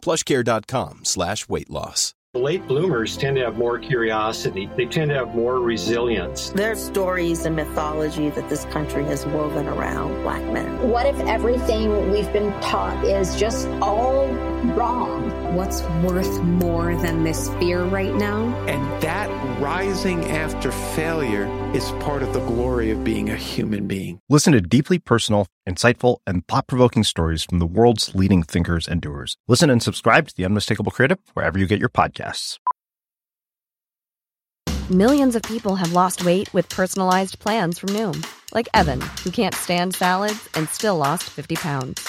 plushcare.com slash weight loss. Late bloomers tend to have more curiosity. They tend to have more resilience. There's stories and mythology that this country has woven around black men. What if everything we've been taught is just all wrong? What's worth more than this fear right now? And that rising after failure is part of the glory of being a human being. Listen to deeply personal, insightful, and thought provoking stories from the world's leading thinkers and doers. Listen and subscribe to The Unmistakable Creative wherever you get your podcasts. Millions of people have lost weight with personalized plans from Noom, like Evan, who can't stand salads and still lost 50 pounds.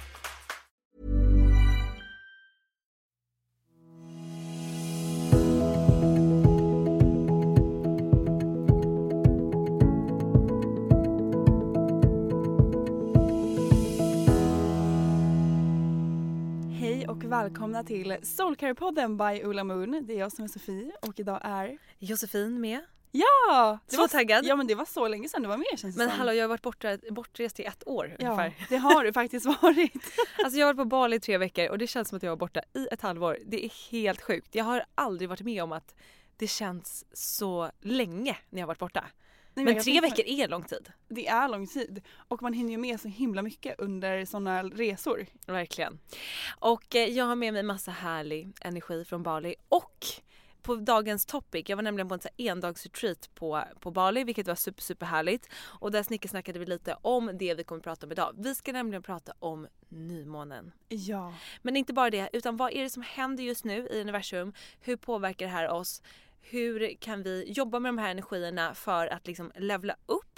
Välkomna till Soulcare-podden by Ulla Moon. Det är jag som är Sofie och idag är Josefin med. Ja! det Så var, taggad. Ja men det var så länge sedan du var med känns det Men som. hallå jag har varit borta, bortrest i ett år Ja, ungefär. det har du faktiskt varit. Alltså jag har varit på Bali i tre veckor och det känns som att jag var borta i ett halvår. Det är helt sjukt. Jag har aldrig varit med om att det känns så länge när jag har varit borta. Nej, Men tre veckor är lång tid. Det är lång tid och man hinner ju med så himla mycket under sådana resor. Verkligen. Och eh, jag har med mig massa härlig energi från Bali och på dagens topic, jag var nämligen på en endagsretreat på, på Bali vilket var super super härligt och där snickesnackade vi lite om det vi kommer att prata om idag. Vi ska nämligen prata om nymånen. Ja. Men inte bara det, utan vad är det som händer just nu i universum? Hur påverkar det här oss? Hur kan vi jobba med de här energierna för att liksom levla upp?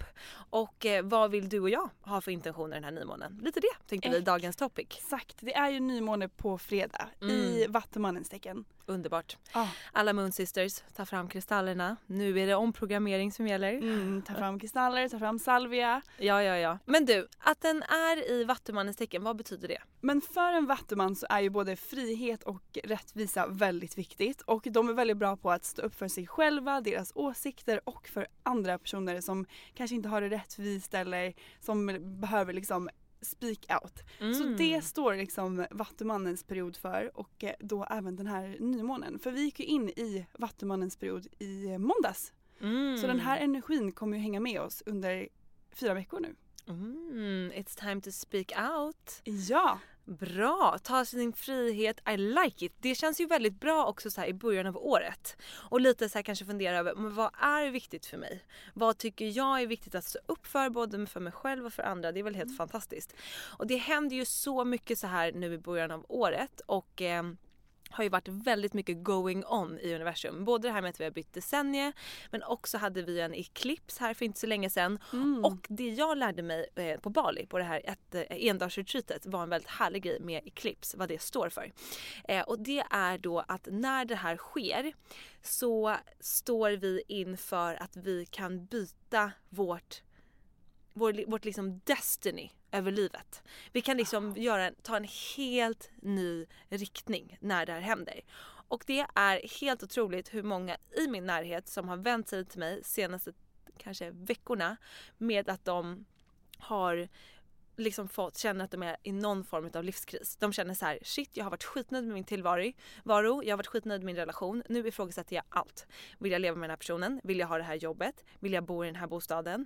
Och eh, vad vill du och jag ha för intentioner den här nymånen? Lite det tänkte vi Ex- dagens topic. Exakt, det är ju nymåne på fredag Mm. i Vattumannens tecken. Underbart. Ja. Alla Moon Sisters, ta fram kristallerna. Nu är det omprogrammering som gäller. Mm, ta fram kristaller, ta fram salvia. Ja, ja, ja. Men du, att den är i Vattumannens tecken, vad betyder det? Men för en vattuman så är ju både frihet och rättvisa väldigt viktigt och de är väldigt bra på att stå upp för sig själva, deras åsikter och för andra personer som kanske inte har det rättvist eller som behöver liksom speak out. Så Mm. det står liksom Vattumannens period för och eh, då även den här nymånen. För vi gick ju in i Vattumannens period i måndags. Mm. Så den här energin kommer ju hänga med oss under fyra veckor nu. Mm, it's time to speak out. Ja! Bra! Ta sin frihet, I like it. Det känns ju väldigt bra också så i början av året. Och lite så här kanske fundera över, men vad är viktigt för mig? Vad tycker jag är viktigt att stå upp för, både för mig själv och för andra? Det är väl helt fantastiskt. Och det händer ju så mycket så här nu i början av året och ehm, har ju varit väldigt mycket going on i universum. Både det här med att vi har bytt decennie men också hade vi en eklips här för inte så länge sedan. Mm. Och det jag lärde mig eh, på Bali på det här ett, eh, endagsretreatet var en väldigt härlig grej med eklips, vad det står för. Eh, och det är då att när det här sker så står vi inför att vi kan byta vårt vår, vårt liksom destiny över livet. Vi kan liksom göra ta en helt ny riktning när det här händer. Och det är helt otroligt hur många i min närhet som har vänt sig till mig senaste kanske veckorna med att de har liksom fått känna att de är i någon form av livskris. De känner så här: shit jag har varit skitnöjd med min tillvaro, varo, jag har varit skitnöjd med min relation, nu ifrågasätter jag allt. Vill jag leva med den här personen? Vill jag ha det här jobbet? Vill jag bo i den här bostaden?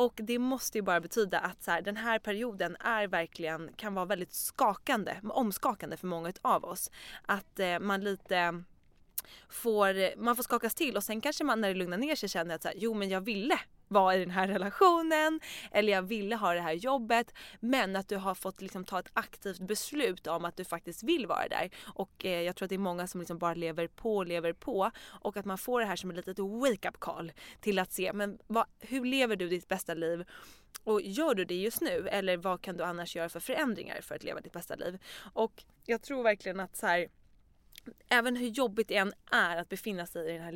Och det måste ju bara betyda att så här, den här perioden är verkligen, kan vara väldigt skakande, omskakande för många av oss. Att eh, man lite får, man får skakas till och sen kanske man när det lugnar ner sig känner att så här, jo men jag ville vara i den här relationen eller jag ville ha det här jobbet men att du har fått liksom ta ett aktivt beslut om att du faktiskt vill vara där. Och eh, jag tror att det är många som liksom bara lever på och lever på och att man får det här som ett litet wake-up call till att se men vad, hur lever du ditt bästa liv och gör du det just nu eller vad kan du annars göra för förändringar för att leva ditt bästa liv? Och jag tror verkligen att så här, även hur jobbigt det än är att befinna sig i den här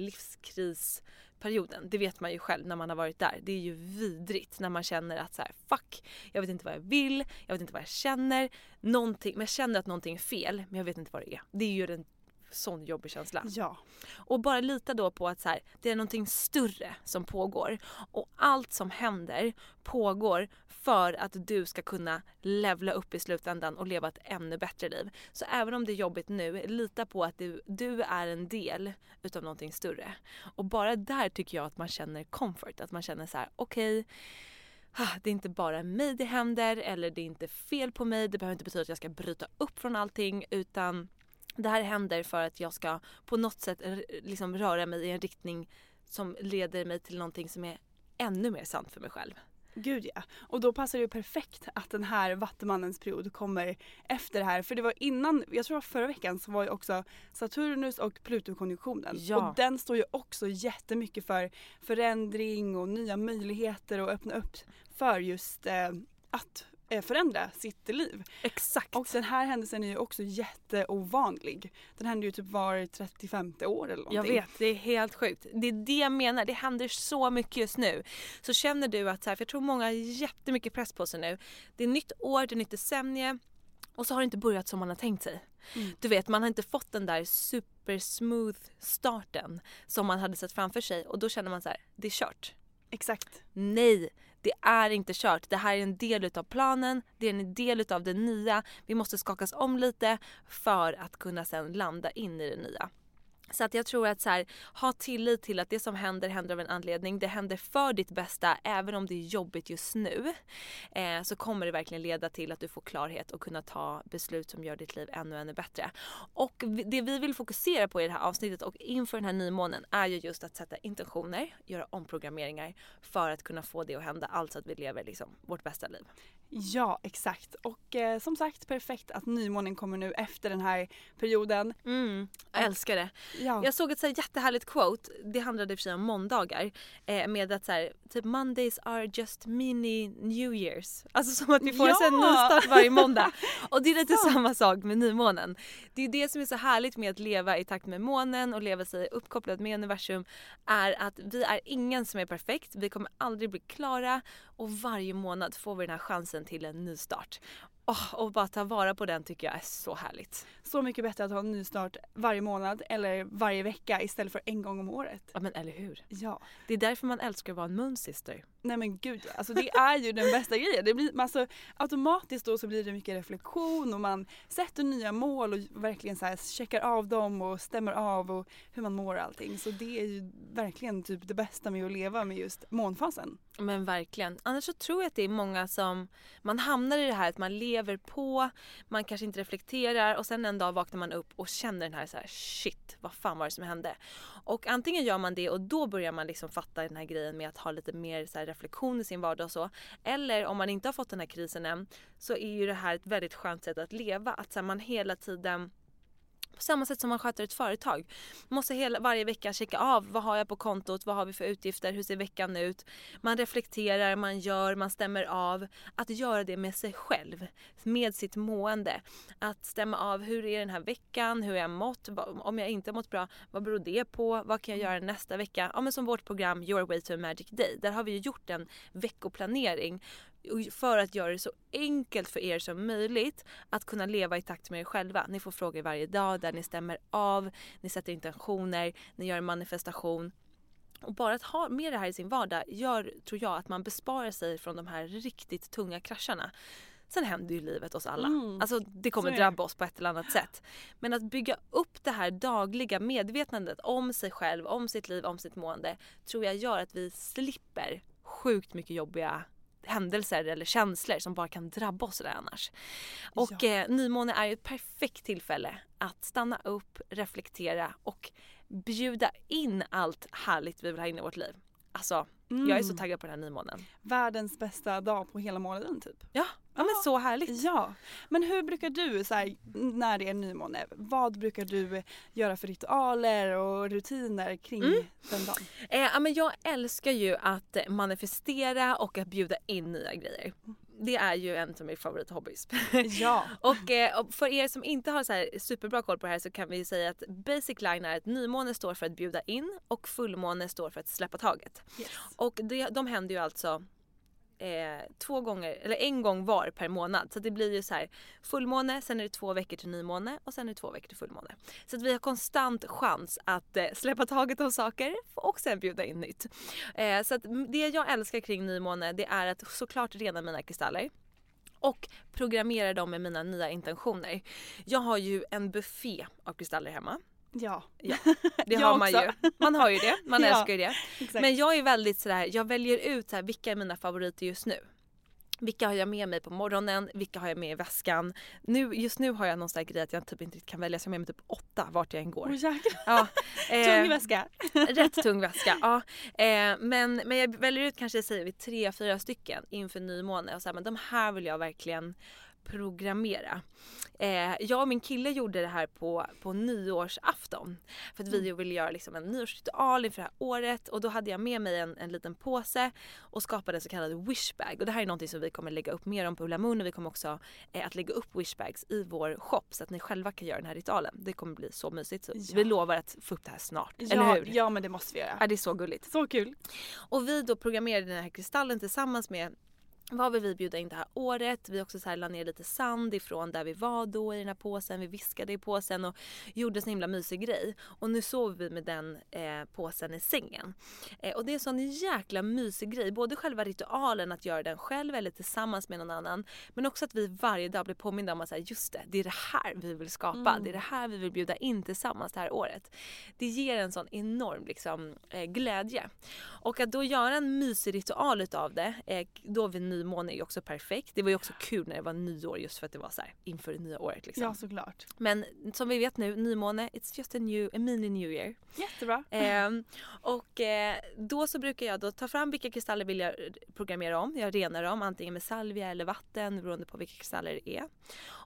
perioden, Det vet man ju själv när man har varit där. Det är ju vidrigt när man känner att så här, fuck, jag vet inte vad jag vill, jag vet inte vad jag känner. Någonting, men jag känner att någonting är fel men jag vet inte vad det är. Det är ju den sån jobbig känsla. Ja. Och bara lita då på att så här, det är någonting större som pågår. Och allt som händer pågår för att du ska kunna levla upp i slutändan och leva ett ännu bättre liv. Så även om det är jobbigt nu, lita på att du, du är en del utav någonting större. Och bara där tycker jag att man känner comfort. Att man känner så här: okej okay, ah, det är inte bara mig det händer eller det är inte fel på mig. Det behöver inte betyda att jag ska bryta upp från allting utan det här händer för att jag ska på något sätt liksom röra mig i en riktning som leder mig till någonting som är ännu mer sant för mig själv. Gud ja. Och då passar det ju perfekt att den här Vattumannens period kommer efter det här. För det var innan, jag tror förra veckan så var ju också Saturnus och Pluto-konjunktionen. Ja. Och den står ju också jättemycket för förändring och nya möjligheter och öppna upp för just eh, att förändra sitt liv. Exakt. Och den här händelsen är ju också jätteovanlig. Den händer ju typ var 35 år eller någonting. Jag vet, det är helt sjukt. Det är det jag menar, det händer så mycket just nu. Så känner du att, så här, för jag tror många har jättemycket press på sig nu. Det är nytt år, det är nytt decennium och så har det inte börjat som man har tänkt sig. Mm. Du vet, man har inte fått den där super smooth starten som man hade sett framför sig och då känner man så här, det är kört. Exakt. Nej, det är inte kört. Det här är en del utav planen, det är en del utav det nya. Vi måste skakas om lite för att kunna sen landa in i det nya. Så att jag tror att så här, ha tillit till att det som händer händer av en anledning. Det händer för ditt bästa även om det är jobbigt just nu. Eh, så kommer det verkligen leda till att du får klarhet och kunna ta beslut som gör ditt liv ännu, ännu bättre. Och det vi vill fokusera på i det här avsnittet och inför den här nymånen är ju just att sätta intentioner, göra omprogrammeringar för att kunna få det att hända. Alltså att vi lever liksom vårt bästa liv. Ja exakt och eh, som sagt perfekt att nymånen kommer nu efter den här perioden. Mm, jag älskar det. Ja. Jag såg ett så här jättehärligt quote, det handlade i och för sig om måndagar, eh, med att så här, typ Mondays are just mini New Years. Alltså som att vi får ja. en nystart varje måndag. Och det är lite samma sak med nymånen. Det är det som är så härligt med att leva i takt med månen och leva sig uppkopplad med universum är att vi är ingen som är perfekt, vi kommer aldrig bli klara och varje månad får vi den här chansen till en ny start. Oh, och bara ta vara på den tycker jag är så härligt. Så mycket bättre att ha en ny start varje månad eller varje vecka istället för en gång om året. Ja men eller hur. Ja. Det är därför man älskar att vara en moonsister. Nej men gud, alltså det är ju den bästa grejen. Det blir, alltså, automatiskt då så blir det mycket reflektion och man sätter nya mål och verkligen så här checkar av dem och stämmer av och hur man mår och allting. Så det är ju verkligen typ det bästa med att leva med just månfasen. Men verkligen. Annars så tror jag att det är många som, man hamnar i det här att man lever på, man kanske inte reflekterar och sen en dag vaknar man upp och känner den här så här shit, vad fan var det som hände? Och antingen gör man det och då börjar man liksom fatta den här grejen med att ha lite mer så reflektion i sin vardag och så. Eller om man inte har fått den här krisen än så är ju det här ett väldigt skönt sätt att leva. Att så här, man hela tiden på samma sätt som man sköter ett företag. Man måste hela, varje vecka checka av vad har jag på kontot, vad har vi för utgifter, hur ser veckan ut. Man reflekterar, man gör, man stämmer av. Att göra det med sig själv, med sitt mående. Att stämma av hur är den här veckan, hur har jag mått, om jag inte har mått bra, vad beror det på, vad kan jag göra nästa vecka? Ja men som vårt program Your Way to a Magic Day, där har vi ju gjort en veckoplanering för att göra det så enkelt för er som möjligt att kunna leva i takt med er själva. Ni får frågor varje dag där ni stämmer av, ni sätter intentioner, ni gör en manifestation. Och bara att ha med det här i sin vardag gör, tror jag, att man besparar sig från de här riktigt tunga krascharna. Sen händer ju livet oss alla. Mm. Alltså det kommer drabba oss på ett eller annat sätt. Men att bygga upp det här dagliga medvetandet om sig själv, om sitt liv, om sitt mående tror jag gör att vi slipper sjukt mycket jobbiga händelser eller känslor som bara kan drabba oss där annars. Och ja. eh, nymåne är ju ett perfekt tillfälle att stanna upp, reflektera och bjuda in allt härligt vi vill ha in i vårt liv. Alltså Jag är så taggad på den här nymånen. Världens bästa dag på hela månaden typ. Ja, ja men så härligt. Ja, men hur brukar du så här, när det är nymåne, vad brukar du göra för ritualer och rutiner kring Mm. den dagen? Eh, ja, men jag älskar ju att manifestera och att bjuda in nya grejer. Det är ju en av mina favorithobbys. Ja. och, eh, och för er som inte har så här superbra koll på det här så kan vi säga att basic line är att nymåne står för att bjuda in och fullmåne står för att släppa taget. Yes. Och det, de händer ju alltså eh, två gånger, eller en gång var per månad. Så det blir ju så här fullmåne, sen är det två veckor till nymåne och sen är det två veckor till fullmåne. Så att vi har konstant chans att eh, släppa taget om saker och sen bjuda in nytt. Eh, så att det jag älskar kring nymåne det är att såklart rena mina kristaller och programmera dem med mina nya intentioner. Jag har ju en buffé av kristaller hemma. Ja. Ja, det har man också. ju. Man har ju det, man Ja, älskar ju det. exakt. Men jag är väldigt sådär, jag väljer ut så här, vilka är mina favoriter just nu. Vilka har jag med mig på morgonen? Vilka har jag med i väskan? Nu, just nu har jag någon sån där grej att jag typ inte riktigt kan välja så jag har med mig typ åtta vart jag än går. Jäklar. Ja, eh, Tung väska. Rätt tung väska, ja. Eh, men, men jag väljer ut kanske säger vi tre, fyra stycken inför nymåne och så här, men de här vill jag verkligen programmera. Eh, jag och min kille gjorde det här på, på nyårsafton. För att vi ville göra liksom en nyårsritual inför det här året och då hade jag med mig en, en liten påse och skapade en så kallad wishbag. Och det här är någonting som vi kommer lägga upp mer om på Ulla Moon och vi kommer också eh, att lägga upp wishbags i vår shop så att ni själva kan göra den här ritualen. Det kommer bli så mysigt. Så Ja. Vi lovar att få upp det här snart. Ja, eller hur? ja men det måste vi göra. Ja, det är så gulligt. Så kul. Och vi då programmerade den här kristallen tillsammans med vad vill vi bjuda in det här året? Vi också så här la ner lite sand ifrån där vi var då i den här påsen. Vi viskade i påsen och gjorde en så himla mysig grej. Och nu sover vi med den eh, påsen i sängen. Eh, och det är en sån jäkla mysig grej. Både själva ritualen att göra den själv eller tillsammans med någon annan. Men också att vi varje dag blir påminda om att säga just det, det är det här vi vill skapa. Mm. Det är det här vi vill bjuda in tillsammans det här året. Det ger en sån enorm liksom, eh, glädje. Och att då göra en mysig ritual utav det, eh, då nymåne är ju också perfekt. Det var ju också kul när det var nyår just för att det var så här inför det nya året. Liksom. Ja såklart. Men som vi vet nu, nymåne, it's just a, new, a mini new year. Jättebra. Ehm, och eh, då så brukar jag då ta fram vilka kristaller vill jag programmera om. Jag renar dem antingen med salvia eller vatten beroende på vilka kristaller det är.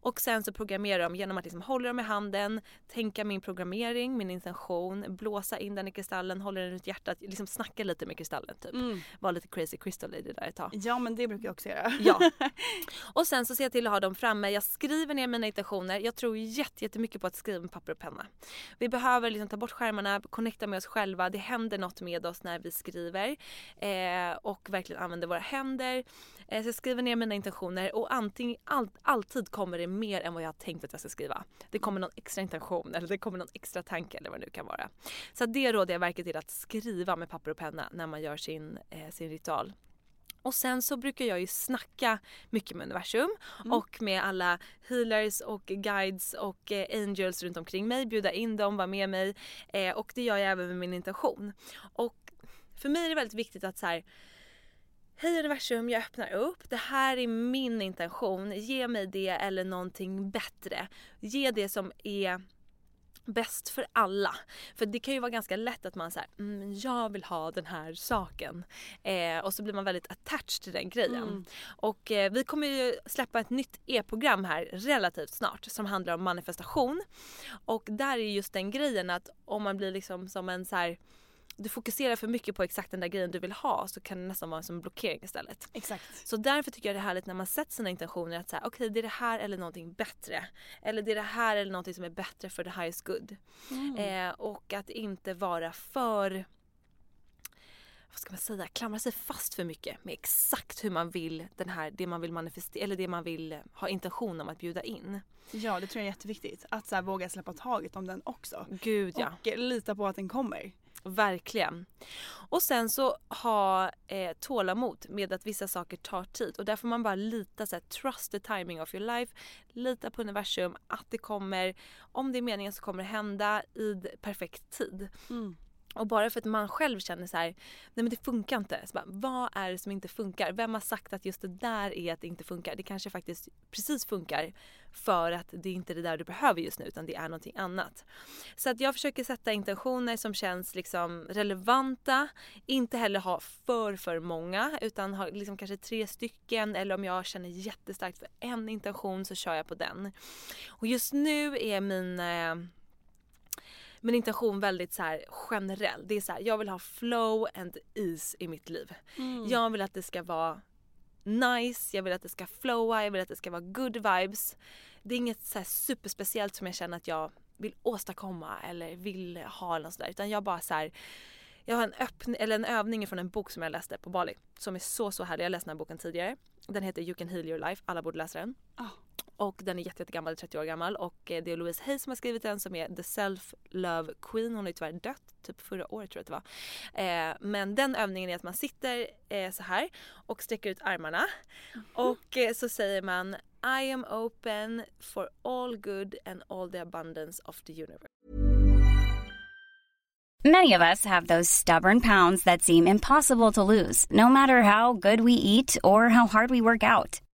Och sen så programmerar dem genom att liksom hålla dem i handen, tänka min programmering, min intention, blåsa in den i kristallen, hålla den runt hjärtat, liksom snacka lite med kristallen typ. Mm. Var lite crazy crystal lady där ett tag. Ja men det brukar jag också göra. Ja. Och sen så ser jag till att ha dem framme. Jag skriver ner mina intentioner. Jag tror jätte- jättemycket på att skriva med papper och penna. Vi behöver liksom ta bort skärmarna, connecta med oss själva. Det händer något med oss när vi skriver. Eh, och verkligen använder våra händer. Eh, så jag skriver ner mina intentioner och antingen, all, alltid kommer det mer än vad jag har tänkt att jag ska skriva. Det kommer någon extra intention eller det kommer någon extra tanke eller vad det nu kan vara. Så det råder jag verkligen till att skriva med papper och penna när man gör sin, eh, sin ritual. Och sen så brukar jag ju snacka mycket med universum och med alla healers och guides och eh, angels runt omkring mig. Bjuda in dem, vara med mig. Eh, och det gör jag även med min intention. Och för mig är det väldigt viktigt att så här. Hej universum, jag öppnar upp. Det här är min intention. Ge mig det eller någonting bättre. Ge det som är bäst för alla. För det kan ju vara ganska lätt att man säger mm, jag vill ha den här saken. Eh, och så blir man väldigt attached till den grejen. Mm. Och eh, vi kommer ju släppa ett nytt e-program här relativt snart som handlar om manifestation. Och där är just den grejen att om man blir liksom som en så här du fokuserar för mycket på exakt den där grejen du vill ha så kan det nästan vara som en blockering istället. Exakt. Så därför tycker jag det är härligt när man sätter sina intentioner att säga okej det är det här eller någonting bättre. Eller det är det här eller någonting som är bättre för the highest good. Mm. Eh, och att inte vara för vad ska man säga, klamra sig fast för mycket med exakt hur man vill den här, det man vill manifestera eller det man vill ha intention om att bjuda in. Ja det tror jag är jätteviktigt. Att så våga släppa taget om den också. Gud ja. Och lita på att den kommer. Verkligen. Och sen så ha eh, tålamod med att vissa saker tar tid och där får man bara lita så här, trust the timing of your life. Lita på universum att det kommer, om det är meningen så kommer det hända i perfekt tid. Mm. Och bara för att man själv känner så här, nej men det funkar inte. Så bara, vad är det som inte funkar? Vem har sagt att just det där är att det inte funkar? Det kanske faktiskt precis funkar för att det är inte det där du behöver just nu utan det är någonting annat. Så att jag försöker sätta intentioner som känns liksom relevanta. Inte heller ha för för många utan ha liksom kanske tre stycken eller om jag känner jättestarkt för en intention så kör jag på den. Och just nu är min eh, min intention väldigt så här generell. Det är så här, jag vill ha flow and ease i mitt liv. Mm. Jag vill att det ska vara nice, jag vill att det ska flowa, jag vill att det ska vara good vibes. Det är inget så superspeciellt som jag känner att jag vill åstadkomma eller vill ha eller sådär utan jag bara så här, jag har en, öppn eller en övning från en bok som jag läste på Bali som är så så härlig. Jag läste den här boken tidigare. Den heter You can heal your life. Alla borde läsa den. Oh. Och den är jätte, jättegammal, 30 år gammal och eh, det är Louise Hay som har skrivit den som är The Self Love Queen. Hon har ju tyvärr dött, typ förra året tror jag att det var. Eh, men den övningen är att man sitter eh, så här och sträcker ut armarna mm. och eh, så säger man I am open for all good and all the abundance of the universe. Many of us have those stubborn pounds that seem impossible to lose no matter how good we eat or how hard we work out.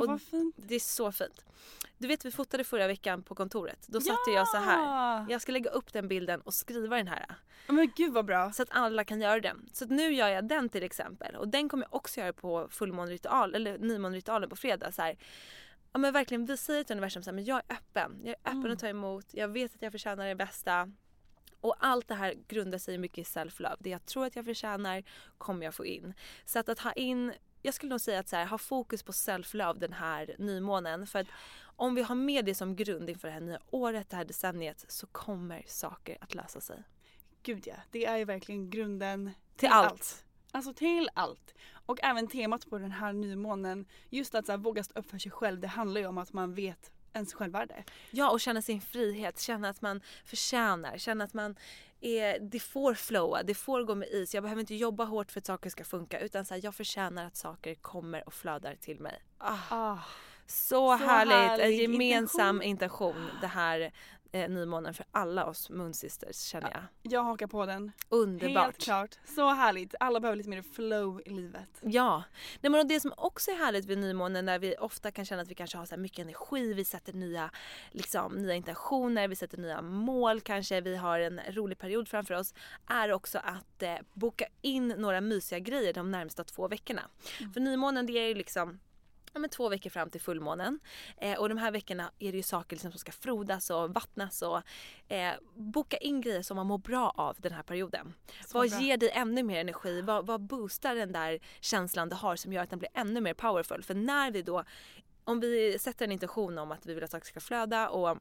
Oh, vad fint. Det är så fint. Du vet vi fotade förra veckan på kontoret. Då satte ja! jag så här. Jag ska lägga upp den bilden och skriva den här. Men gud vad bra. Så att alla kan göra den. Så nu gör jag den till exempel. Och den kommer jag också göra på fullmånritual eller nymånritualen på fredag. Så här. Ja men verkligen vi säger till universum så här, men jag är öppen. Jag är öppen mm. att ta emot. Jag vet att jag förtjänar det bästa. Och allt det här grundar sig mycket i self-love. Det jag tror att jag förtjänar kommer jag få in. Så att, att ha in jag skulle nog säga att så här, ha fokus på self-love den här nymånen. För att om vi har med det som grund inför det här nya året, det här decenniet, så kommer saker att lösa sig. Gud ja, det är ju verkligen grunden till, till allt. allt. Alltså till allt. Och även temat på den här nymånen, just att så här, våga stå upp för sig själv, det handlar ju om att man vet ens självvärde. Ja och känna sin frihet, känna att man förtjänar, känna att man är, det får flowa, det får gå med is. Jag behöver inte jobba hårt för att saker ska funka utan så här, jag förtjänar att saker kommer och flödar till mig. Ah. ah. Så, Så härligt! härlig En gemensam intention. intention det här eh, nymånen för alla oss Moonsisters känner jag. Jag hakar på den. Underbart. Helt klart. Så härligt. Alla behöver lite mer flow i livet. Ja, Nej, men och det som också är härligt vid nymånen när vi ofta kan känna att vi kanske har så mycket energi, vi sätter nya, liksom, nya intentioner, vi sätter nya mål kanske, vi har en rolig period framför oss, är också att eh, boka in några mysiga grejer de närmsta två veckorna. För nymånen det är ju liksom ja, men två veckor fram till fullmånen. Eh, och de här veckorna är det ju saker liksom som ska frodas och vattnas och eh, boka in grejer som man mår bra av den här perioden. Så vad bra. ger dig ännu mer energi? Vad, vad boostar den där känslan du har som gör att den blir ännu mer powerful? För när vi då, om vi sätter en intention om att vi vill att saker ska flöda och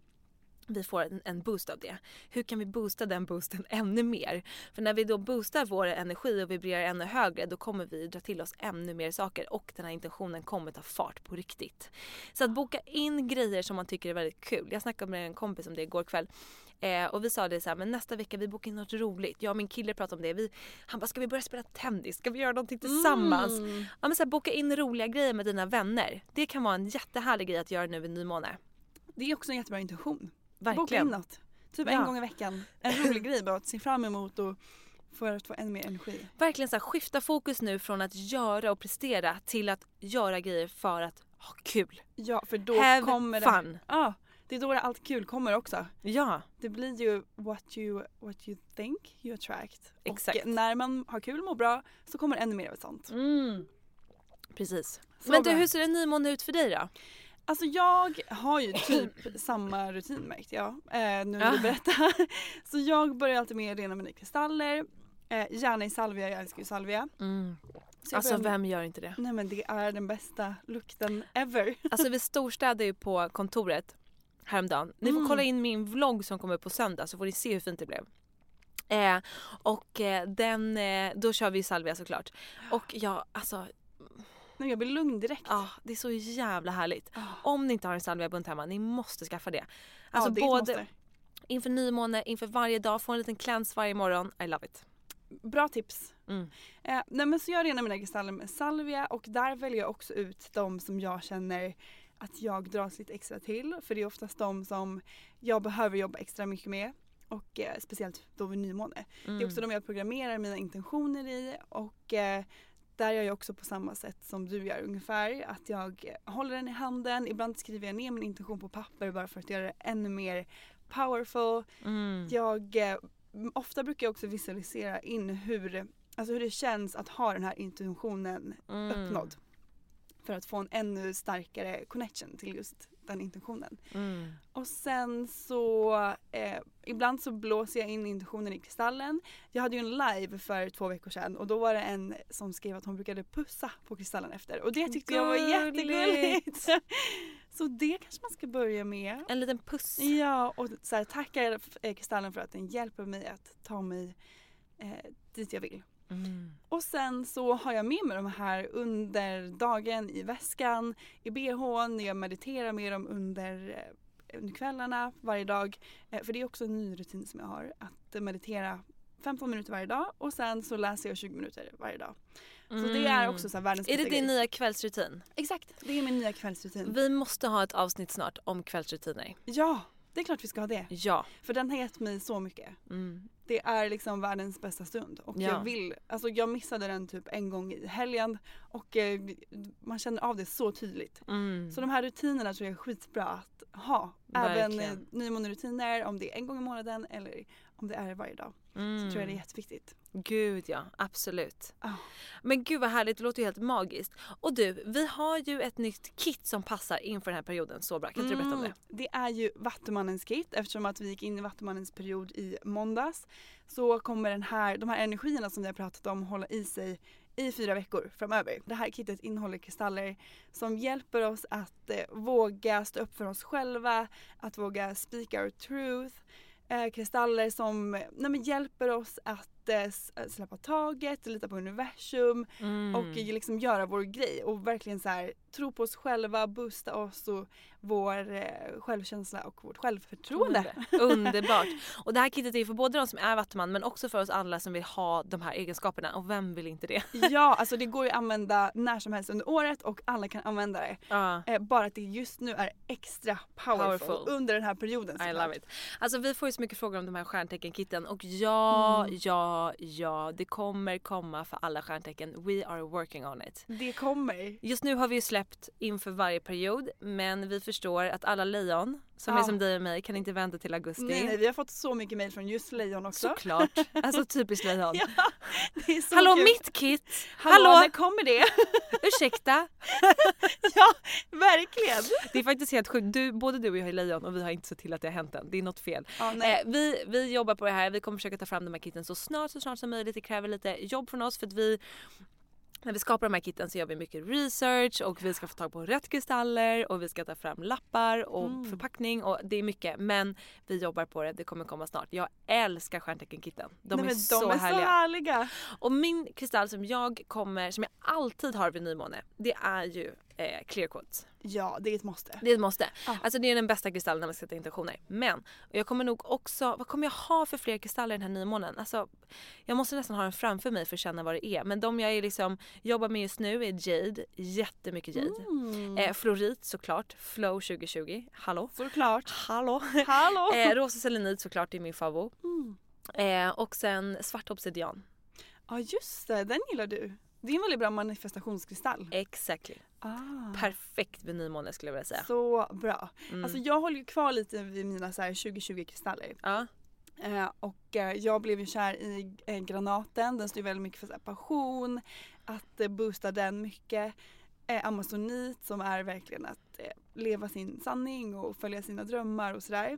vi får en, boost av det. Hur kan vi boosta den boosten ännu mer? För när vi då boostar vår energi och vibrerar ännu högre då kommer vi dra till oss ännu mer saker och den här intentionen kommer ta fart på riktigt. Så att boka in grejer som man tycker är väldigt kul. Jag snackade med en kompis om det igår kväll. Eh, och vi sa det så här, men nästa vecka vi bokar in något roligt. Jag och min kille pratade om det. Vi, han bara, ska vi börja spela tennis? Ska vi göra någonting tillsammans? Mm. Ja, men så här, boka in roliga grejer med dina vänner. Det kan vara en jättehärlig grej att göra nu vid nymåne. Det är också en jättebra intention. Verkligen. Boka in något. Typ en Ja. gång i veckan. En rolig grej bara att se fram emot och för att få ännu mer energi. verkligen så här, skifta fokus nu från att göra och prestera till att göra grejer för att ha kul. Ja, för då Have kommer fun. det... Ja, det är då det allt kul kommer också. Ja. Det blir ju what you, what you think you attract. Exakt. Och när man har kul och mår bra så kommer ännu mer av sånt. Mm. Precis. Så Men du, hur ser en nymåne ut för dig då? Alltså jag har ju typ samma rutin märkte jag eh, nu när du berättar. Så jag börjar alltid med rena mina kristaller. Eh, gärna i salvia, jag älskar ju salvia. Jag Alltså med- vem gör inte det? Nej men det är den bästa lukten ever. Alltså vi storstädade ju på kontoret häromdagen. Ni får Mm. kolla in min vlogg som kommer på söndag så får ni se hur fint det blev. Eh, och eh, den, eh, då kör vi salvia såklart. Och jag, alltså Nej, jag blir lugn direkt. Ja, det är så jävla härligt. Om ni inte har en salviabunt hemma, ni måste skaffa det. Ja, Alltså det är ett både måste. inför nymåne, inför varje dag, få en liten cleanse varje morgon. I love it. Bra tips. Mm. Eh, nej men så jag renar mina kristaller med salvia och där väljer jag också ut de som jag känner att jag dras lite extra till. För det är oftast de som jag behöver jobba extra mycket med. Och eh, speciellt då vid nymåne. Det är Mm. också de jag programmerar mina intentioner i och eh, där gör jag också på samma sätt som du gör ungefär. Att jag håller den i handen, ibland skriver jag ner min intention på papper bara för att göra det ännu mer powerful. Mm. Jag, eh, ofta brukar jag också visualisera in hur, alltså hur det känns att ha den här intentionen Mm. uppnådd. För att få en ännu starkare connection till just den intentionen. Mm. Och sen så eh, ibland så blåser jag in intentionen i kristallen. Jag hade ju en live för två veckor sedan och då var det en som skrev att hon brukade pussa på kristallen efter och det tyckte jag var Gulligt. jättegulligt. så det kanske man ska börja med. En liten puss. Ja och så här, tacka eh, kristallen för att den hjälper mig att ta mig eh, dit jag vill. Mm. Och sen så har jag med mig de här under dagen i väskan, i bhn, jag mediterar med dem under, eh, under kvällarna varje dag. Eh, För det är också en ny rutin som jag har, att meditera 15 minuter varje dag och sen så läser jag 20 minuter varje dag. Så det är också så världens Mm. Är det din grej. nya kvällsrutin? Exakt, det är min nya kvällsrutin. Vi måste ha ett avsnitt snart om kvällsrutiner. Ja, det är klart vi ska ha det. Ja. För den har gett mig så mycket. Mm. Det är liksom världens bästa stund och Ja. jag vill, alltså jag missade den typ en gång i helgen och eh, man känner av det så tydligt. Mm. Så de här rutinerna tror jag är skitbra att ha. Även eh, nymånerutiner om det är en gång i månaden eller om det är varje dag. Så tror jag det är Mm. jätteviktigt. Gud ja, absolut. Ja. Men gud vad härligt, det låter ju helt magiskt. Och du, vi har ju ett nytt kit som passar inför den här perioden så bra. Kan inte du berätta om det? Mm, Det är ju Vattumannens kit eftersom att vi gick in i Vattumannens period i måndags. Så kommer den här, de här energierna som vi har pratat om hålla i sig i fyra veckor framöver. Det här kittet innehåller kristaller som hjälper oss att eh, våga stå upp för oss själva, att våga speak our truth. Eh, kristaller som nej, hjälper oss att s- äh, släppa taget, lita på universum Mm. och liksom göra vår grej och verkligen så här, tro på oss själva, boosta oss och vår eh, självkänsla och vårt självförtroende. Underbart. Och det här kittet är ju för både de som är vattuman men också för oss alla som vill ha de här egenskaperna och vem vill inte det? ja, alltså det går ju att använda när som helst under året och alla kan använda det. Ja. Eh, bara att det just nu är extra powerful, Powerful. under den här perioden I love it. Alltså vi får ju så mycket frågor om de här stjärntecken-kitten och ja, Mm. ja, ja, det kommer komma för alla stjärntecken. We are working on it. Det kommer. Just nu har vi ju släppt inför varje period men vi förstår att alla lejon som är Ja. som dig och mig kan inte vänta till augusti. Nej, nej, vi har fått så mycket mail från just lejon också. Såklart. Alltså typiskt lejon. ja, det är så Hallå kul. mitt kit! Hallå, Hallå! när kommer det? Ursäkta? ja, verkligen. Det är faktiskt helt sjukt. Du, både du och jag är lejon och vi har inte sett till att det har hänt än. Det är något fel. Ja, eh, vi, vi jobbar på det här. Vi kommer försöka ta fram de här kitten så snart, så snart som möjligt. Det kräver lite jobb från oss för att vi när vi skapar de här kitten så gör vi mycket research och vi ska få tag på rätt kristaller och vi ska ta fram lappar och Mm. förpackning och det är mycket men vi jobbar på det, det kommer komma snart. Jag älskar stjärntecken-kitten. De Nej, är så de är härliga. så härliga. Och min kristall som jag kommer, som jag alltid har vid nymåne, det är ju eh, clear quartz. Ja, det är ett måste. Det är ett måste. Ja. Alltså det är den bästa kristallen när man ska sätta intentioner. Men jag kommer nog också, vad kommer jag ha för fler kristaller den här nymånen? Alltså jag måste nästan ha den framför mig för att känna vad det är. Men de jag är liksom, jobbar med just nu är Jade, jättemycket Jade. Mm. Eh, Florit såklart, Flow 2020, hallå? Såklart. Hallå! Hallå! eh, rosa selenit såklart är min favorit. Mm. Eh, och sen svart obsidian. Ja just det, den gillar du. Det är en väldigt bra manifestationskristall. Exactly. Ah. Perfekt vid nymåne skulle jag vilja säga. Så bra. Mm. Alltså jag håller ju kvar lite vid mina så här 2020 kristaller. Ja. Eh, och eh, jag blev ju kär i eh, granaten. Den står ju väldigt mycket för här, passion, att eh, boosta den mycket. Eh, Amazonit som är verkligen att eh, leva sin sanning och följa sina drömmar och sådär.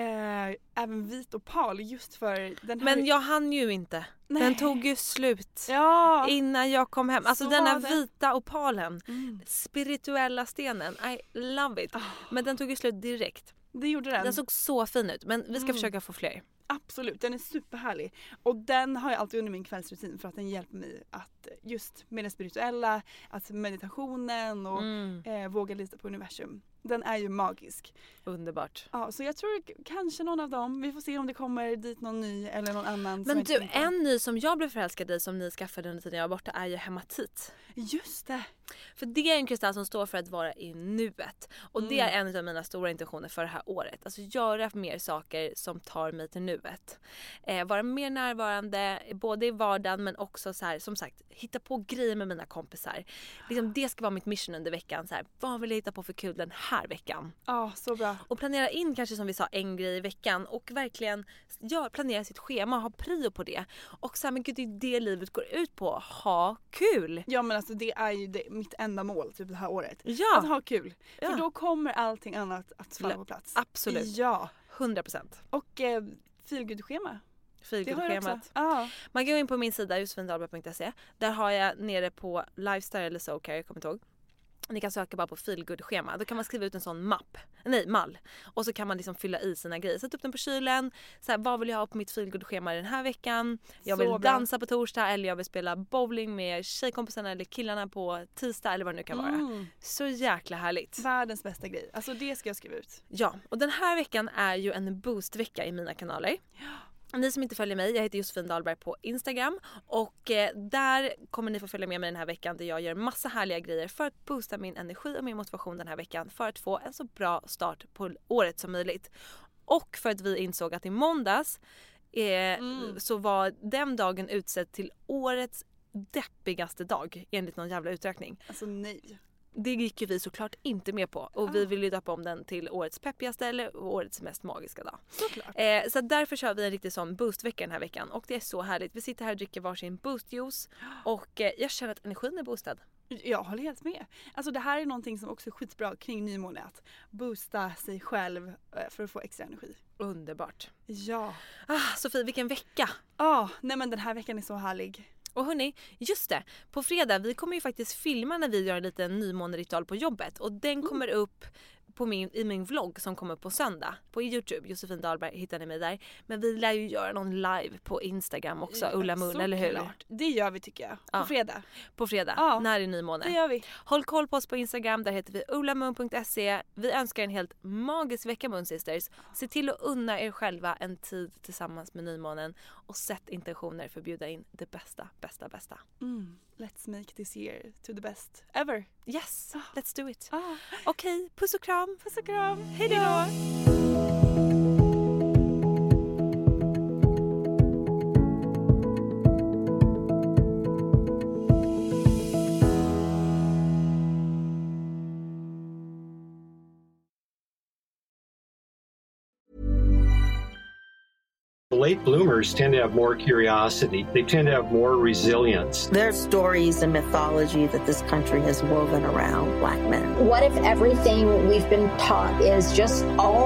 Eh, även vit opal just för den här... Men jag hann ju inte. Den Nej. tog ju slut. Ja! Innan jag kom hem. Alltså Så den här vita opalen. Mm. Spirituella stenen. I love it. Men den tog ju slut direkt. Det gjorde den. Den såg så fin ut men vi ska Mm. försöka få fler. Absolut, den är superhärlig. Och den har jag alltid under min kvällsrutin för att den hjälper mig att just med det spirituella, att meditationen och Mm. eh, våga lita på universum. Den är ju magisk. Underbart. Ja, så jag tror kanske någon av dem. Vi får se om det kommer dit någon ny eller någon annan. Men du en ny som jag blev förälskad i som ni skaffade under tiden jag var borta är ju hematit. Just det! För det är en kristall som står för att vara i nuet. Och det är Mm. en av mina stora intentioner för det här året. Alltså göra mer saker som tar mig till nuet. Eh, vara mer närvarande både i vardagen men också så här, som sagt hitta på grejer med mina kompisar. Liksom, det ska vara mitt mission under veckan. Så här, vad vill jag hitta på för kul den här veckan? Ja, så bra. Och planera in kanske som vi sa en grej i veckan och verkligen gör, planera sitt schema, ha prio på det. Och så här, men gud det är det livet går ut på. Ha kul! Ja men alltså det är ju det, mitt enda mål typ det här året. Ja. Att ha kul. Ja. För då kommer allting annat att falla på plats. Absolut. Ja. 100%. Och eh, feelgood-schema. Feelgood-schemat. Ja. Man går in på min sida josefindalberg.se. Där har jag nere på lifestyle eller so care, jag kommer inte ihåg. Ni kan söka bara på feelgood-schema. Då kan man skriva ut en sån mapp, nej mall. Och så kan man liksom fylla i sina grejer. Sätta upp den på kylen. Så här, vad vill jag ha på mitt feelgood-schema den här veckan? Jag vill dansa på torsdag eller jag vill spela bowling med tjejkompisarna eller killarna på tisdag eller vad det nu kan vara. Mm. Så jäkla härligt. Världens bästa grej. Alltså det ska jag skriva ut. Ja, och den här veckan är ju en boostvecka i mina kanaler. Ni som inte följer mig, jag heter Josefin Dahlberg på Instagram och eh, där kommer ni få följa med mig den här veckan där jag gör massa härliga grejer för att boosta min energi och min motivation den här veckan för att få en så bra start på året som möjligt. Och för att vi insåg att i måndags eh, så var den dagen utsedd till årets deppigaste dag enligt någon jävla uträkning. Alltså nej. Det gick ju vi såklart inte med på och vi vill ju döpa om den till årets peppigaste eller årets mest magiska dag. Såklart. Eh, så därför kör vi en riktig sån boostvecka den här veckan och det är så härligt. Vi sitter här och dricker varsin boostjuice och eh, jag känner att energin är boostad. Jag håller helt med. Alltså det här är någonting som också är skitbra kring nymåne. Att boosta sig själv eh, för att få extra energi. Underbart. Ja. Ah, Sofie, vilken vecka! Ja, nej men den här veckan är så härlig. Och hörni, just det. På fredag, vi kommer ju faktiskt filma när vi gör en liten nymåneritual på jobbet och den kommer upp på min, i min vlogg som kommer på söndag på Youtube. Josefin Dahlberg hittar ni mig där. Men vi lär ju göra någon live på Instagram också, Ulla Mun, eller hur? Klart. Det gör vi tycker jag. På Ja. fredag. På fredag, Ja. när är nymåne. Det gör vi. Håll koll på oss på Instagram, där heter vi ulamun.se. Vi önskar en helt magisk vecka Moon Sisters. Se till att unna er själva en tid tillsammans med nymånen och sätt intentioner för att bjuda in det bästa, bästa, bästa. Mm. Let's make this year to the best ever. Yes, let's do it. Ah. Okej, puss och kram. Puss och kram. Hej då! Late bloomers tend to have more curiosity. They tend to have more resilience. There are stories and mythology that this country has woven around black men. What if everything we've been taught is just all